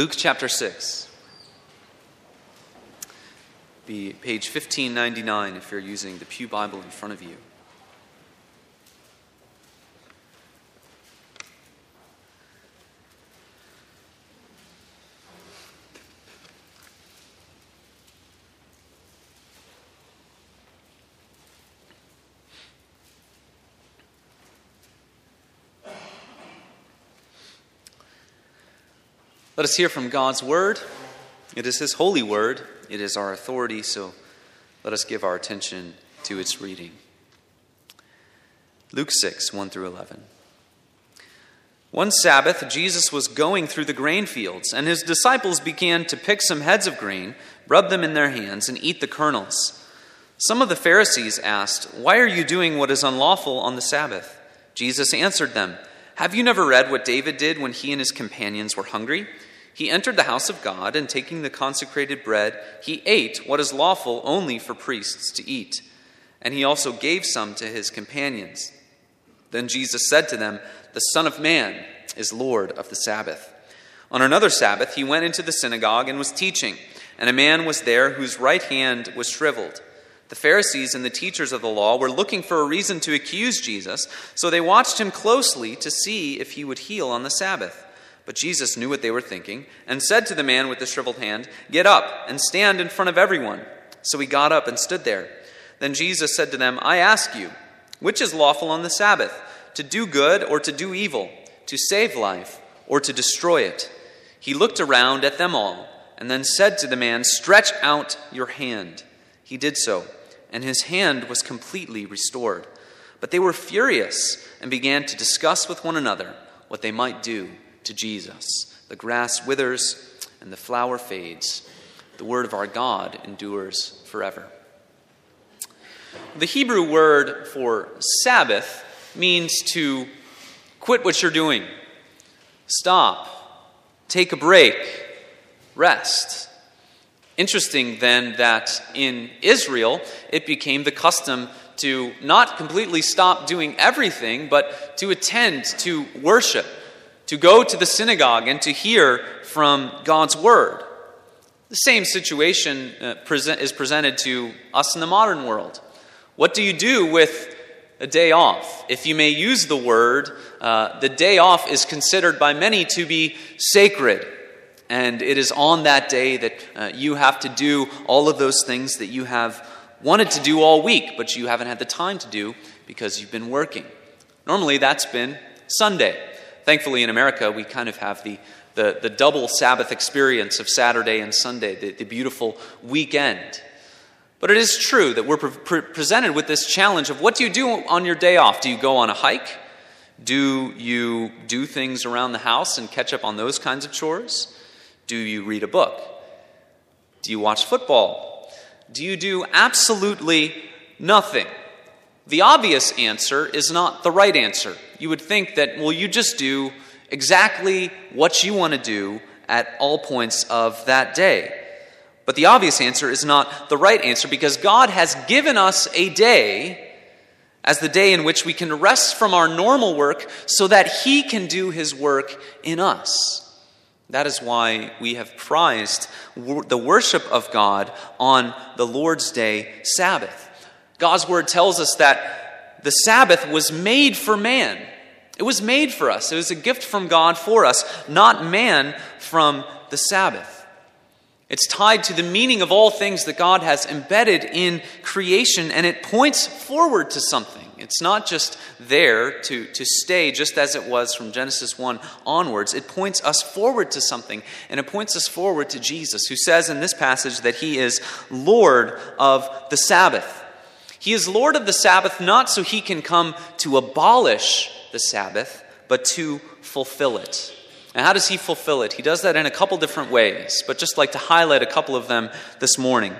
Luke chapter 6. Be page 1599 if you're using the Pew Bible in front of you. Let us hear from God's word. It is His holy word, it is our authority, so let us give our attention to its reading. Luke 6, 1 through 11. One Sabbath, Jesus was going through the grain fields, and his disciples began to pick some heads of grain, rub them in their hands, and eat the kernels. Some of the Pharisees asked, Why are you doing what is unlawful on the Sabbath? Jesus answered them, Have you never read what David did when he and his companions were hungry? He entered the house of God, and taking the consecrated bread, he ate what is lawful only for priests to eat. And he also gave some to his companions. Then Jesus said to them, The Son of Man is Lord of the Sabbath. On another Sabbath, he went into the synagogue and was teaching, and a man was there whose right hand was shriveled. The Pharisees and the teachers of the law were looking for a reason to accuse Jesus, so they watched him closely to see if he would heal on the Sabbath. But Jesus knew what they were thinking and said to the man with the shriveled hand, Get up and stand in front of everyone. So he got up and stood there. Then Jesus said to them, I ask you, which is lawful on the Sabbath, to do good or to do evil, to save life or to destroy it? He looked around at them all and then said to the man, Stretch out your hand. He did so, and his hand was completely restored. But they were furious and began to discuss with one another what they might do to Jesus. The grass withers and the flower fades. The word of our God endures forever. The Hebrew word for Sabbath means to quit what you're doing, stop, take a break, rest. Interesting then that in Israel it became the custom to not completely stop doing everything, but to attend to worship to go to the synagogue and to hear from God's word. The same situation uh, is presented to us in the modern world. What do you do with a day off? If you may use the word, uh, the day off is considered by many to be sacred. And it is on that day that uh, you have to do all of those things that you have wanted to do all week, but you haven't had the time to do because you've been working. Normally, that's been Sunday. Thankfully, in America, we kind of have the, the, the double Sabbath experience of Saturday and Sunday, the, the beautiful weekend. But it is true that we're pre- pre- presented with this challenge of what do you do on your day off? Do you go on a hike? Do you do things around the house and catch up on those kinds of chores? Do you read a book? Do you watch football? Do you do absolutely nothing? The obvious answer is not the right answer. You would think that, well, you just do exactly what you want to do at all points of that day. But the obvious answer is not the right answer because God has given us a day as the day in which we can rest from our normal work so that He can do His work in us. That is why we have prized the worship of God on the Lord's Day Sabbath. God's word tells us that the Sabbath was made for man. It was made for us. It was a gift from God for us, not man from the Sabbath. It's tied to the meaning of all things that God has embedded in creation, and it points forward to something. It's not just there to, to stay just as it was from Genesis 1 onwards. It points us forward to something, and it points us forward to Jesus, who says in this passage that he is Lord of the Sabbath. He is Lord of the Sabbath not so he can come to abolish the Sabbath, but to fulfill it. And how does he fulfill it? He does that in a couple different ways, but just like to highlight a couple of them this morning.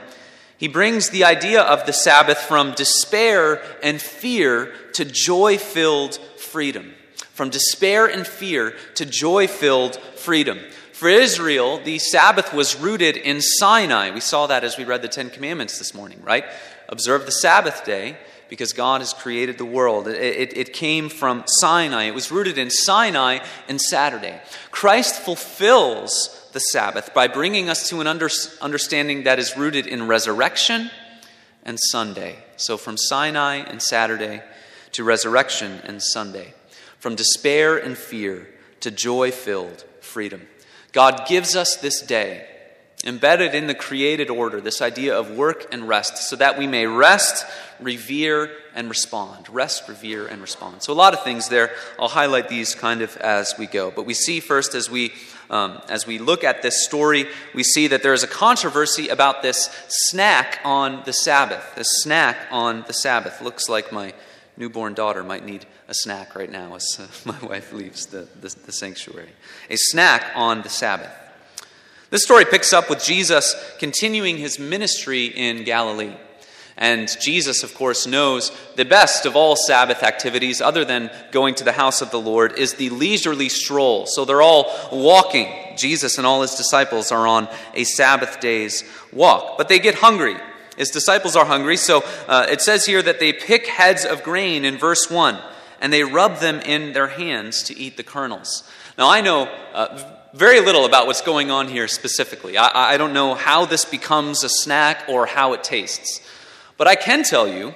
He brings the idea of the Sabbath from despair and fear to joy filled freedom. From despair and fear to joy filled freedom. For Israel, the Sabbath was rooted in Sinai. We saw that as we read the Ten Commandments this morning, right? observe the Sabbath day because God has created the world. It, it, it, came from Sinai, it was rooted in Sinai and Saturday. Christ fulfills the Sabbath by bringing us to an under, understanding that is rooted in resurrection and Sunday. So, from Sinai and Saturday to resurrection and Sunday, from despair and fear to joy filled freedom. God gives us this day, embedded in the created order, this idea of work and rest, so that we may rest, revere, and respond. Rest, revere, and respond. So, a lot of things there. I'll highlight these kind of as we go. But we see first, as we um, as we look at this story, we see that there is a controversy about this snack on the Sabbath. This snack on the Sabbath looks like my newborn daughter might need a snack right now as my wife leaves the, the, the sanctuary. A snack on the Sabbath. This story picks up with Jesus continuing his ministry in Galilee. And Jesus, of course, knows the best of all Sabbath activities, other than going to the house of the Lord, is the leisurely stroll. So they're all walking. Jesus and all his disciples are on a Sabbath day's walk. But they get hungry. His disciples are hungry. So uh, it says here that they pick heads of grain in verse 1, and they rub them in their hands to eat the kernels. Now, I know. Uh, very little about what's going on here specifically. I, I don't know how this becomes a snack or how it tastes. But I can tell you,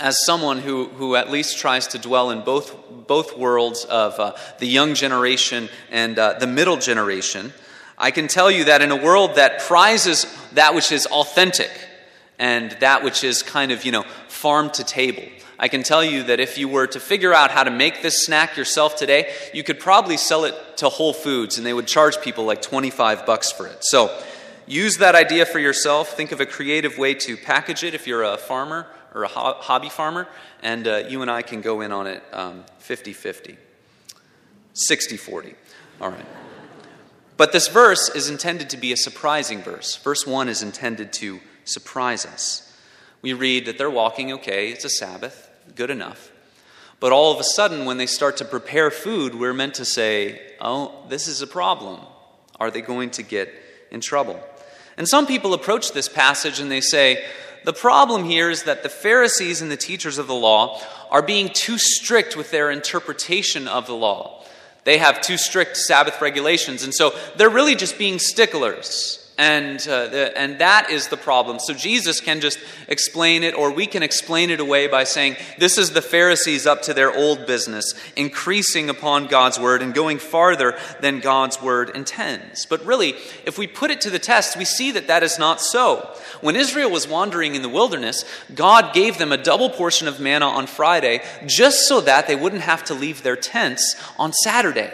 as someone who, who at least tries to dwell in both, both worlds of uh, the young generation and uh, the middle generation, I can tell you that in a world that prizes that which is authentic and that which is kind of, you know, farm to table, I can tell you that if you were to figure out how to make this snack yourself today, you could probably sell it to Whole Foods and they would charge people like 25 bucks for it. So Use that idea for yourself. Think of a creative way to package it if you're a farmer or a ho- hobby farmer, and uh, you and I can go in on it 50 50, 60 40. All right. But this verse is intended to be a surprising verse. Verse 1 is intended to surprise us. We read that they're walking, okay, it's a Sabbath, good enough. But all of a sudden, when they start to prepare food, we're meant to say, oh, this is a problem. Are they going to get in trouble? And some people approach this passage and they say, the problem here is that the Pharisees and the teachers of the law are being too strict with their interpretation of the law. They have too strict Sabbath regulations, and so they're really just being sticklers. And, uh, the, and that is the problem. So Jesus can just explain it, or we can explain it away by saying, This is the Pharisees up to their old business, increasing upon God's word and going farther than God's word intends. But really, if we put it to the test, we see that that is not so. When Israel was wandering in the wilderness, God gave them a double portion of manna on Friday just so that they wouldn't have to leave their tents on Saturday.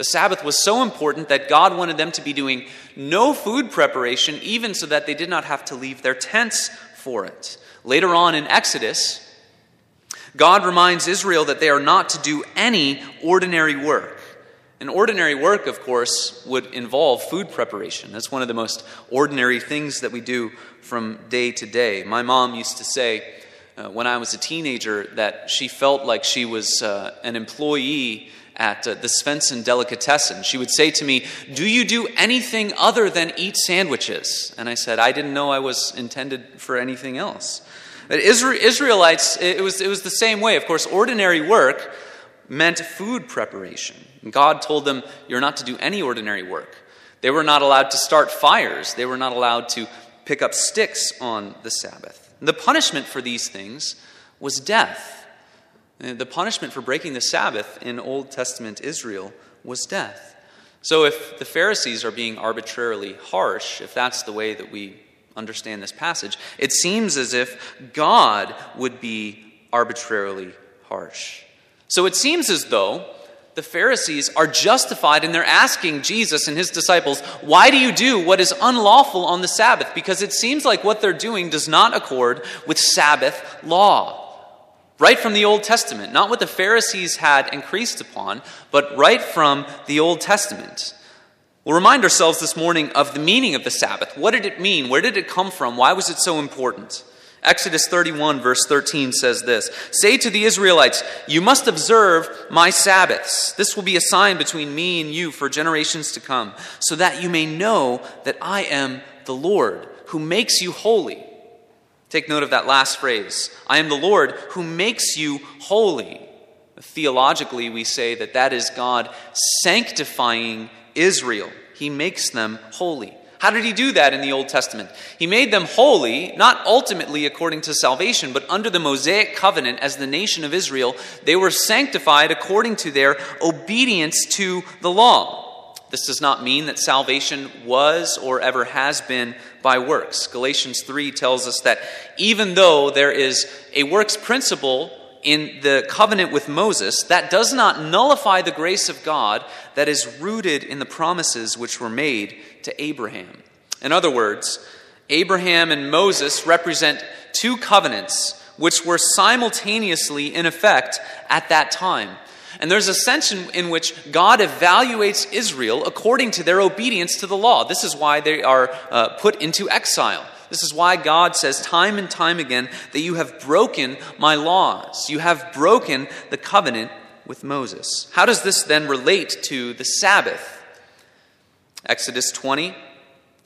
The Sabbath was so important that God wanted them to be doing no food preparation, even so that they did not have to leave their tents for it. Later on in Exodus, God reminds Israel that they are not to do any ordinary work. And ordinary work, of course, would involve food preparation. That's one of the most ordinary things that we do from day to day. My mom used to say uh, when I was a teenager that she felt like she was uh, an employee at uh, the Svensson Delicatessen. She would say to me, Do you do anything other than eat sandwiches? And I said, I didn't know I was intended for anything else. Israelites, it was, it was the same way. Of course, ordinary work meant food preparation. God told them, You're not to do any ordinary work. They were not allowed to start fires, they were not allowed to pick up sticks on the Sabbath. And the punishment for these things was death. The punishment for breaking the Sabbath in Old Testament Israel was death. So if the Pharisees are being arbitrarily harsh, if that's the way that we understand this passage, it seems as if God would be arbitrarily harsh. So it seems as though the Pharisees are justified in their asking Jesus and his disciples, Why do you do what is unlawful on the Sabbath? Because it seems like what they're doing does not accord with Sabbath law right from the Old Testament, not what the Pharisees had increased upon, but right from the Old Testament. We'll remind ourselves this morning of the meaning of the Sabbath. What did it mean? Where did it come from? Why was it so important? Exodus 31, verse 13 says this Say to the Israelites, You must observe my Sabbaths. This will be a sign between me and you for generations to come, so that you may know that I am the Lord who makes you holy. Take note of that last phrase I am the Lord who makes you holy. Theologically, we say that that is God sanctifying Israel. he makes them holy. How did he do that in the Old Testament? He made them holy, not ultimately according to salvation, but under the Mosaic covenant as the nation of Israel, they were sanctified according to their obedience to the law. This does not mean that salvation was or ever has been by works. Galatians 3 tells us that even though there is a works principle in the covenant with Moses, that does not nullify the grace of God that is rooted in the promises which were made to Abraham. In other words, Abraham and Moses represent two covenants which were simultaneously in effect at that time. And there's a sense in, in, which God evaluates Israel according to their obedience to the law. This is why they are uh, put into exile. This is why God says time and time again that you have broken my laws. You have broken the covenant with Moses. How does this then relate to the Sabbath? Exodus 20,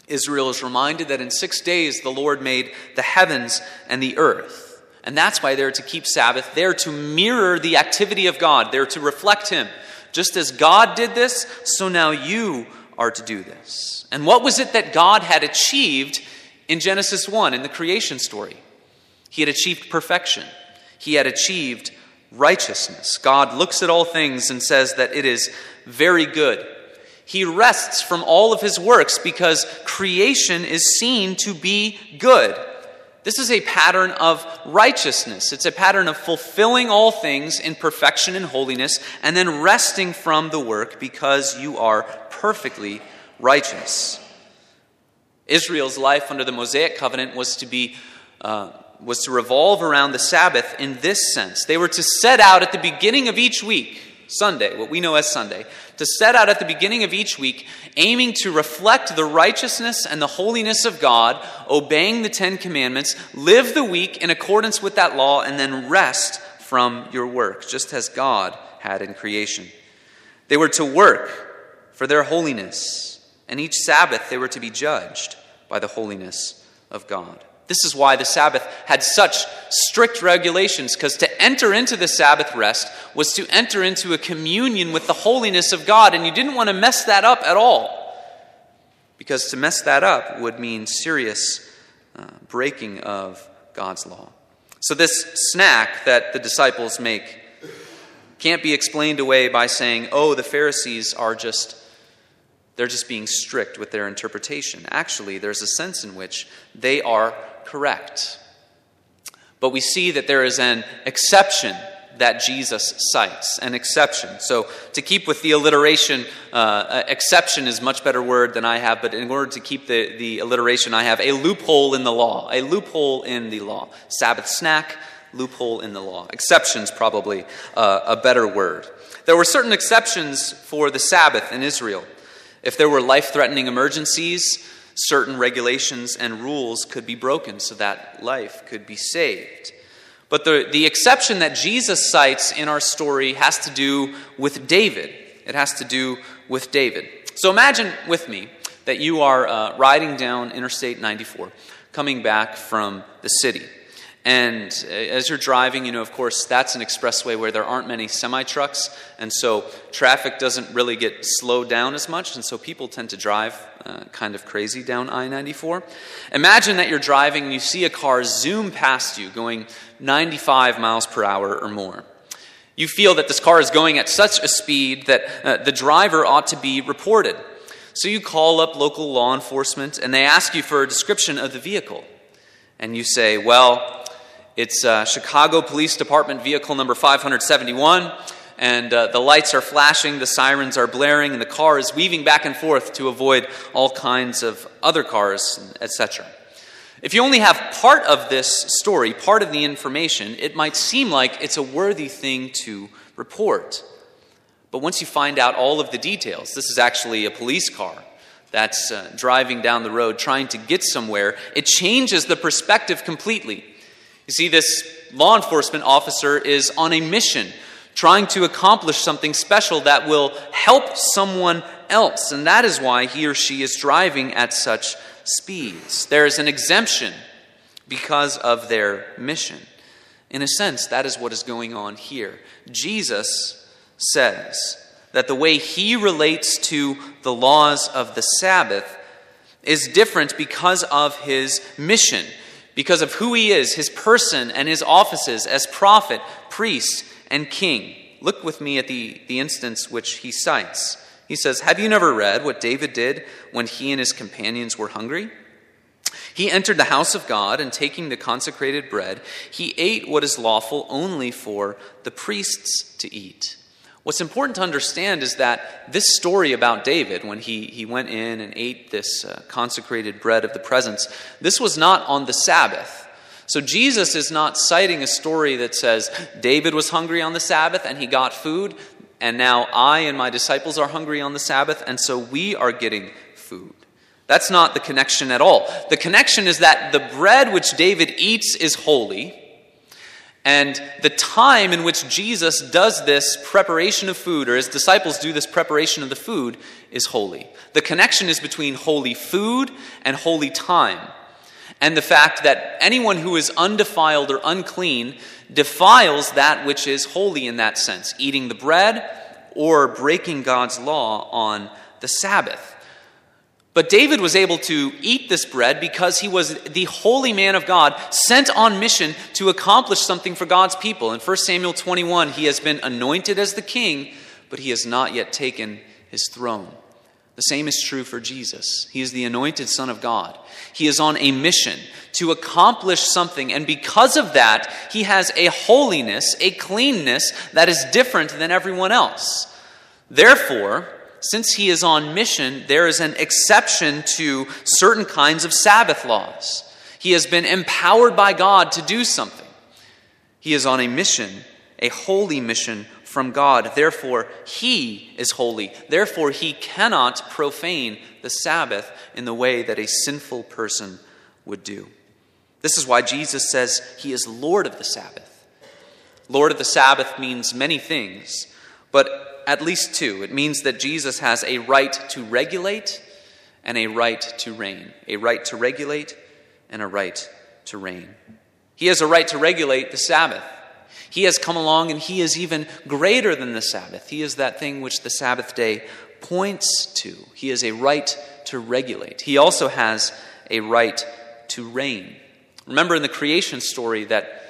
Israel is reminded that in six days the Lord made the heavens and the earth. And that's why they're to keep Sabbath. They're to mirror the activity of God, they're to reflect Him. Just as God did this, so now you are to do this. And what was it that God had achieved in Genesis 1, in the creation story. He had achieved perfection, he had achieved righteousness. God looks at all things and says that it is very good. He rests from all of his works because creation is seen to be good. This is a pattern of righteousness. It's a pattern of fulfilling all things in perfection and holiness and then resting from the work because you are perfectly righteous. Israel's life under the Mosaic covenant was to be uh, was to revolve around the Sabbath in this sense. They were to set out at the beginning of each week, Sunday, what we know as Sunday, to set out at the beginning of each week, aiming to reflect the righteousness and the holiness of God, obeying the Ten Commandments, live the week in accordance with that law, and then rest from your work, just as God had in creation. They were to work for their holiness and each Sabbath they were to be judged by the holiness of God. This is why the Sabbath had such strict regulations, because to enter into the Sabbath rest was to enter into a communion with the holiness of God, and you didn't want to mess that up at all. Because to mess that up would mean serious uh, breaking of God's law. So, this snack that the disciples make can't be explained away by saying, oh, the Pharisees are just they're just being strict with their interpretation. Actually, there's a sense in which they are correct. But we see that there is an exception that Jesus cites, an exception. So, to keep with the alliteration, uh, exception is much better word than I have, but in order to keep the, the alliteration, I have a loophole in the law. A loophole in the law. Sabbath snack, loophole in the law. Exceptions, probably uh, a better word. There were certain exceptions for the Sabbath in Israel. If there were life threatening emergencies, certain regulations and rules could be broken so that life could be saved. But the, the exception that Jesus cites in our story has to do with David. It has to do with David. So imagine with me that you are uh, riding down Interstate 94, coming back from the city. And uh, as you're driving, you know, of course, that's an expressway where there aren't many semi trucks, and so traffic doesn't really get slowed down as much, and so people tend to drive uh, kind of crazy down I 94. Imagine that you're driving and you see a car zoom past you going 95 miles per hour or more. You feel that this car is going at such a speed that uh, the driver ought to be reported. So you call up local law enforcement and they ask you for a description of the vehicle. And you say, well, it's uh, Chicago Police Department vehicle number 571, and uh, the lights are flashing, the sirens are blaring, and the car is weaving back and forth to avoid all kinds of other cars, etc. If you only have part of this story, part of the information, it might seem like it's a worthy thing to report. But once you find out all of the details, this is actually a police car that's uh, driving down the road trying to get somewhere, it changes the perspective completely. You see, this law enforcement officer is on a mission trying to accomplish something special that will help someone else. And that is why he or she is driving at such speeds. There is an exemption because of their mission. In a sense, that is what is going on here. Jesus says that the way he relates to the laws of the Sabbath is different because of his mission, because of who he is, his person, and his offices as prophet, priest, and king. Look with me at the, the instance which he cites. He says, Have you never read what David did when he and his companions were hungry? He entered the house of God, and taking the consecrated bread, he ate what is lawful only for the priests to eat. What's important to understand is that this story about David, when he, he went in and ate this uh, consecrated bread of the presence, this was not on the Sabbath. So Jesus is not citing a story that says David was hungry on the Sabbath and he got food, and now I and my disciples are hungry on the Sabbath, and so we are getting food. That's not the connection at all. The connection is that the bread which David eats is holy, and the time in which Jesus does this preparation of food, or his disciples do this preparation of the food, is holy. The connection is between holy food and holy time. And the fact that anyone who is undefiled or unclean defiles that which is holy in that sense, eating the bread or breaking God's law on the Sabbath. But David was able to eat this bread because he was the holy man of God sent on mission to accomplish something for God's people. In 1 Samuel 21, he has been anointed as the king, but he has not yet taken his throne. The same is true for Jesus. He is the anointed Son of God. He is on a mission to accomplish something, and because of that, he has a holiness, a cleanness that is different than everyone else. Therefore, since he is on mission, there is an exception to certain kinds of Sabbath laws. He has been empowered by God to do something. He is on a mission, a holy mission from God. Therefore, he is holy. Therefore, he cannot profane the Sabbath in the way that a sinful person would do. This is why Jesus says he is Lord of the Sabbath. Lord of the Sabbath means many things, but at least two. It means that Jesus has a right to regulate and a right to reign. A right to regulate and a right to reign. He has a right to regulate the Sabbath. He has come along and he is even greater than the Sabbath. He is that thing which the Sabbath day points to. He has a right to regulate. He also has a right to reign. Remember in the creation story that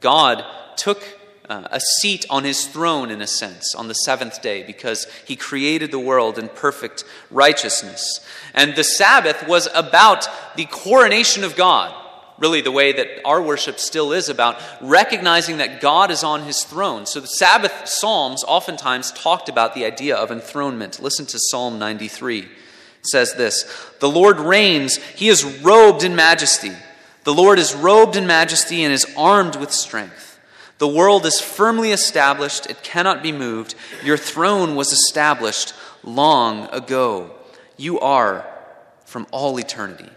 God took uh, a seat on his throne, in a sense, on the seventh day, because he created the world in perfect righteousness. And the Sabbath was about the coronation of God, really, the way that our worship still is about recognizing that God is on his throne. So the Sabbath Psalms oftentimes talked about the idea of enthronement. Listen to Psalm 93. It says this The Lord reigns, he is robed in majesty. The Lord is robed in majesty and is armed with strength. The world is firmly established, it cannot be moved. Your throne was established long ago. You are from all eternity.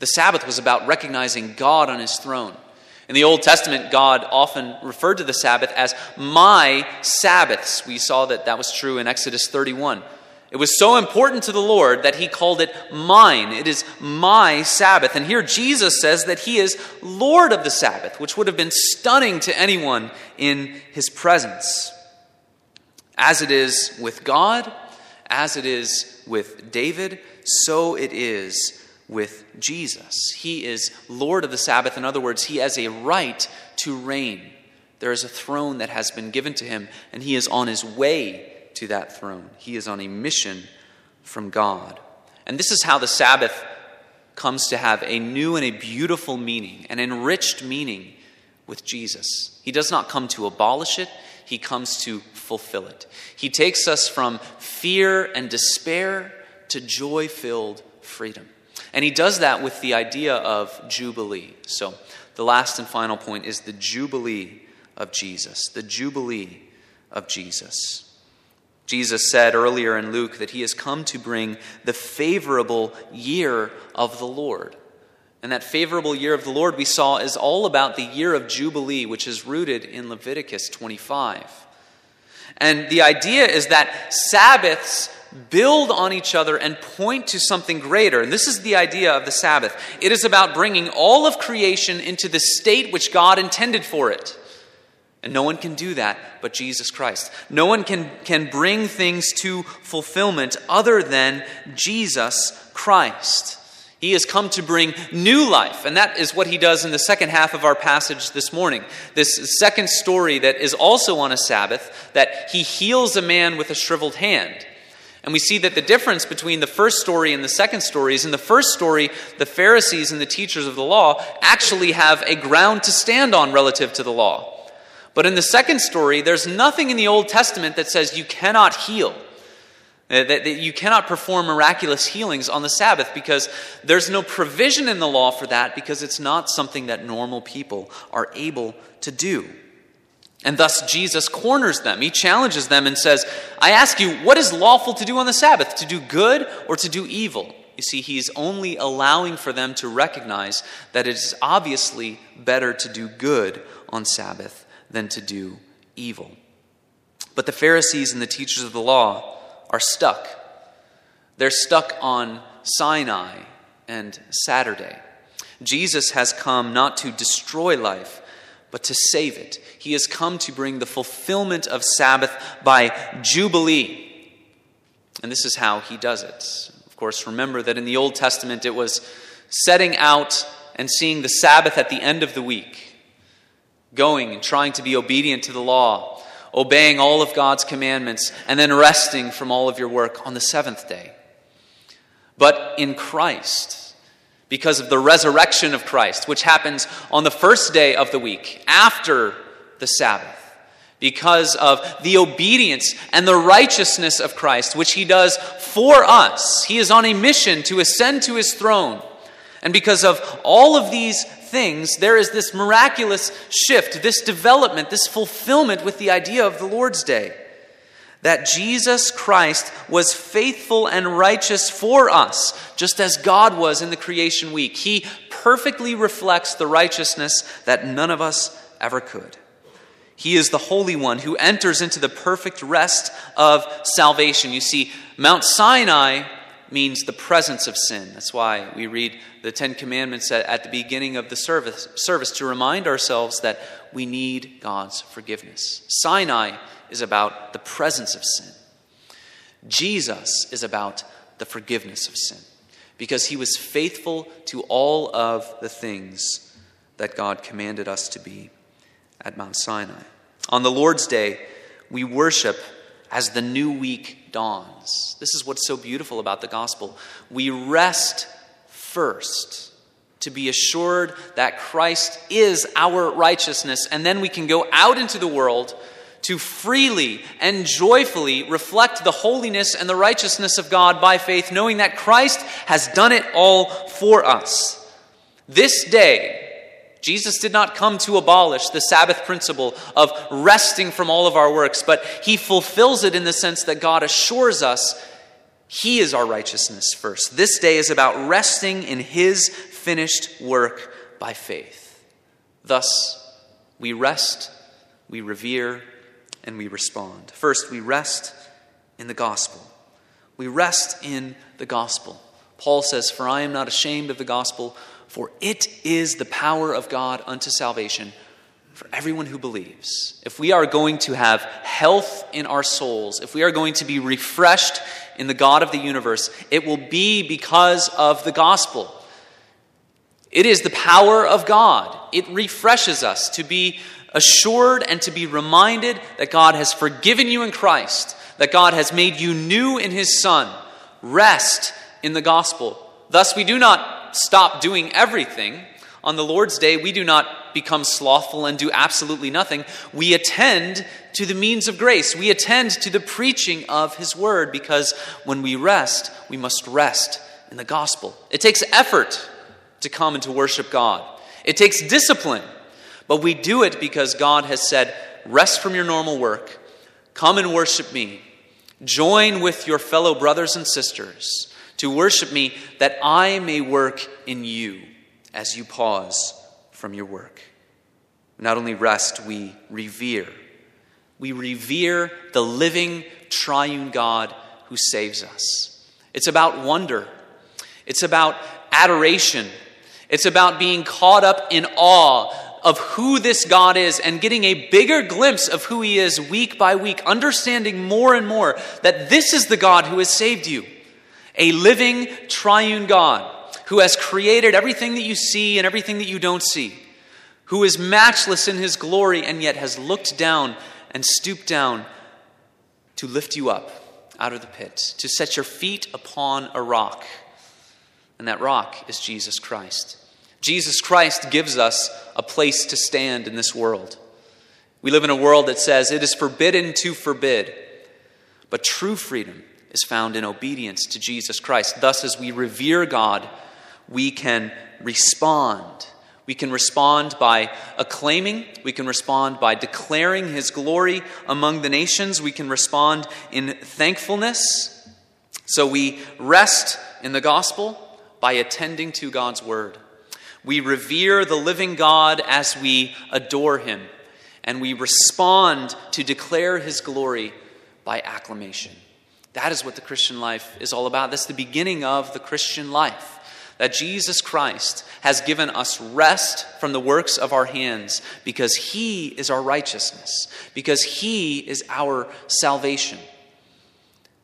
The Sabbath was about recognizing God on his throne. In the Old Testament, God often referred to the Sabbath as my Sabbaths. We saw that that was true in Exodus 31. It was so important to the Lord that he called it mine. It is my Sabbath. And here Jesus says that he is Lord of the Sabbath, which would have been stunning to anyone in his presence. As it is with God, as it is with David, so it is with Jesus. He is Lord of the Sabbath. In other words, he has a right to reign. There is a throne that has been given to him, and he is on his way to that throne. He is on a mission from God. And this is how the Sabbath comes to have a new and a beautiful meaning, an enriched meaning with Jesus. He does not come to abolish it, he comes to fulfill it. He takes us from fear and despair to joy filled freedom. And he does that with the idea of Jubilee. So, the last and final point is the Jubilee of Jesus. The Jubilee of Jesus. Jesus said earlier in Luke that he has come to bring the favorable year of the Lord. And that favorable year of the Lord we saw is all about the year of Jubilee, which is rooted in Leviticus 25. And the idea is that Sabbaths build on each other and point to something greater. And this is the idea of the Sabbath it is about bringing all of creation into the state which God intended for it. And no one can do that but Jesus Christ. No one can, can bring things to fulfillment other than Jesus Christ. He has come to bring new life, and that is what he does in the second half of our passage this morning. This second story that is also on a Sabbath, that he heals a man with a shriveled hand. And we see that the difference between the first story and the second story is in the first story, the Pharisees and the teachers of the law actually have a ground to stand on relative to the law. But in the second story, there's nothing in the Old Testament that says you cannot heal. That you cannot perform miraculous healings on the Sabbath because there's no provision in the law for that because it's not something that normal people are able to do. And thus Jesus corners them. He challenges them and says, I ask you, what is lawful to do on the Sabbath? To do good or to do evil? You see, he's only allowing for them to recognize that it is obviously better to do good on Sabbath than to do evil. But the Pharisees and the teachers of the law, are stuck. They're stuck on Sinai and Saturday. Jesus has come not to destroy life, but to save it. He has come to bring the fulfillment of Sabbath by Jubilee. And this is how he does it. Of course, remember that in the Old Testament it was setting out and seeing the Sabbath at the end of the week, going and trying to be obedient to the law, obeying all of God's commandments, and then resting from all of your work on the seventh day. But in Christ, because of the resurrection of Christ, which happens on the first day of the week, after the Sabbath, because of the obedience and the righteousness of Christ, which he does for us. He is on a mission to ascend to his throne. And because of all of these things, there is this miraculous shift, this development, this fulfillment with the idea of the Lord's Day. That Jesus Christ was faithful and righteous for us, just as God was in the creation week. He perfectly reflects the righteousness that none of us ever could. He is the Holy One who enters into the perfect rest of salvation. You see, Mount Sinai means the presence of sin. That's why we read the Ten Commandments at, the beginning of the service, service to remind ourselves that we need God's forgiveness. Sinai is about the presence of sin, Jesus is about the forgiveness of sin because he was faithful to all of the things that God commanded us to be at Mount Sinai. On the Lord's Day, we worship as the new week dawns. This is what's so beautiful about the gospel. We rest first to be assured that Christ is our righteousness, and then we can go out into the world to freely and joyfully reflect the holiness and the righteousness of God by faith, knowing that Christ has done it all for us. This day, Jesus did not come to abolish the Sabbath principle of resting from all of our works, but he fulfills it in the sense that God assures us he is our righteousness first. This day is about resting in his finished work by faith. Thus, we rest, we revere, and we respond. First, we rest in the gospel. We rest in the gospel. Paul says, For I am not ashamed of the gospel for it is the power of God unto salvation for everyone who believes. If we are going to have health in our souls, if we are going to be refreshed in the God of the universe, it will be because of the gospel. It is the power of God. It refreshes us to be assured and to be reminded that God has forgiven you in Christ, that God has made you new in His Son. Rest in the gospel. Thus, we do not stop doing everything. On the Lord's day, we do not become slothful and do absolutely nothing. We attend to the means of grace. We attend to the preaching of His word because when we rest, we must rest in the gospel. It takes effort to come and to worship God, it takes discipline, but we do it because God has said, Rest from your normal work, come and worship me. Join with your fellow brothers and sisters to worship me, that I may work in you as you pause from your work. Not only rest, we revere. We revere the living triune God who saves us. It's about wonder, it's about adoration, it's about being caught up in awe of who this God is and getting a bigger glimpse of who He is week by week, understanding more and more that this is the God who has saved you. A living, triune God who has created everything that you see and everything that you don't see, who is matchless in His glory and yet has looked down and stooped down to lift you up out of the pit, to set your feet upon a rock. And that rock is Jesus Christ. Jesus Christ gives us a place to stand in this world. We live in a world that says it is forbidden to forbid, but true freedom is found in obedience to Jesus Christ. Thus, as we revere God, we can respond. We can respond by acclaiming. We can respond by declaring His glory among the nations. We can respond in thankfulness. So we rest in the gospel by attending to God's word. We revere the living God as we adore him, and we respond to declare his glory by acclamation. That is what the Christian life is all about. That's the beginning of the Christian life. That Jesus Christ has given us rest from the works of our hands because He is our righteousness, because He is our salvation.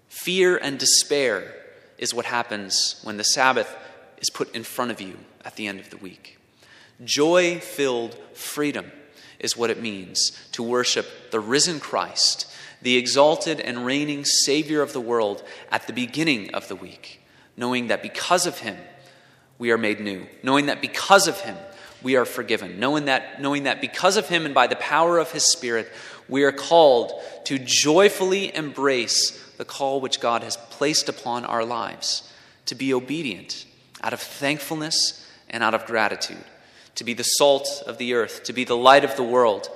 Fear and despair is what happens when the Sabbath is put in front of you at the end of the week. Joy filled freedom is what it means to worship the risen Christ, the exalted and reigning Savior of the world at the beginning of the week, knowing that because of Him, we are made new, knowing that because of Him, we are forgiven, knowing that, knowing that because of Him and by the power of His Spirit, we are called to joyfully embrace the call which God has placed upon our lives to be obedient out of thankfulness and out of gratitude, to be the salt of the earth, to be the light of the world,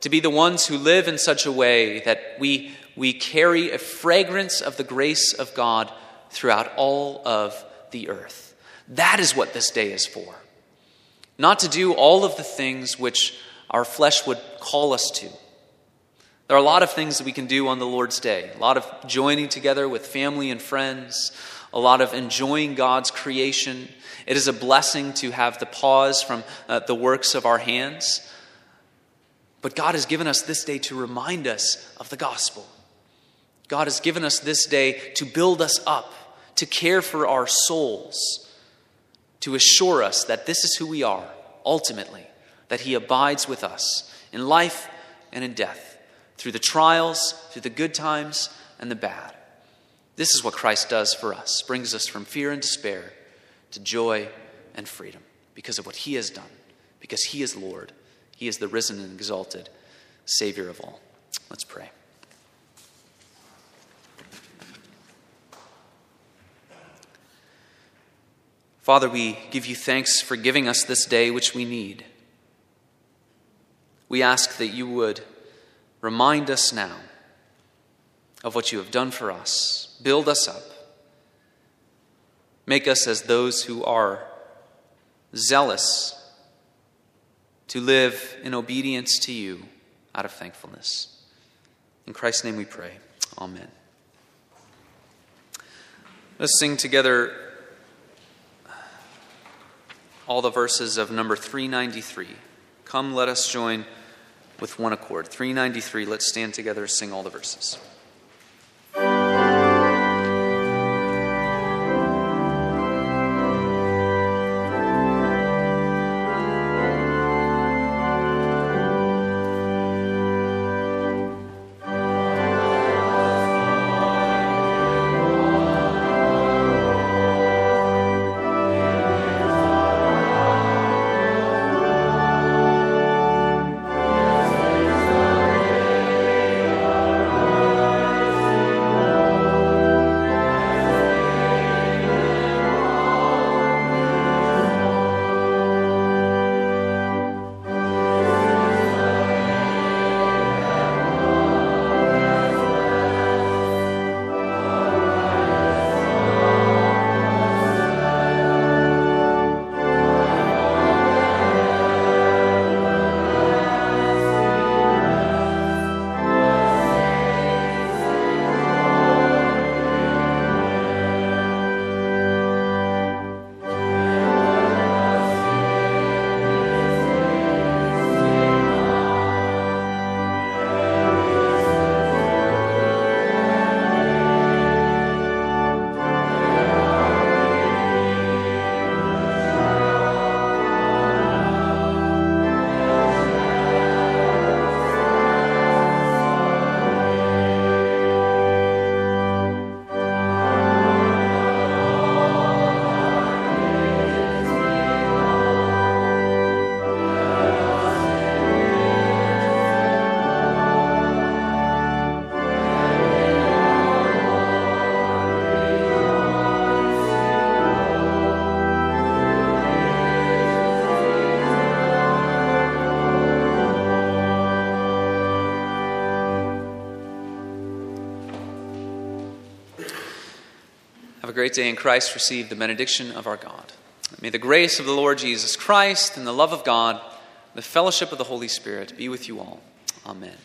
to be the ones who live in such a way that we, we carry a fragrance of the grace of God throughout all of the earth. That is what this day is for. Not to do all of the things which our flesh would call us to. There are a lot of things that we can do on the Lord's day, a lot of joining together with family and friends, a lot of enjoying God's creation. It is a blessing to have the pause from uh, the works of our hands. But God has given us this day to remind us of the gospel. God has given us this day to build us up, to care for our souls, to assure us that this is who we are ultimately, that He abides with us in life and in death, through the trials, through the good times and the bad. This is what Christ does for us, brings us from fear and despair to joy and freedom because of what he has done, because he is Lord. He is the risen and exalted Savior of all. Let's pray. Father, we give you thanks for giving us this day which we need. We ask that you would remind us now of what you have done for us build us up. Make us as those who are zealous to live in obedience to you out of thankfulness. In Christ's name we pray. Amen. Let's sing together all the verses of number 393. Come, let us join with one accord. 393, let's stand together, sing all the verses. Have a great day in Christ. Receive the benediction of our God. May the grace of the Lord Jesus Christ and the love of God, the fellowship of the Holy Spirit be with you all. Amen.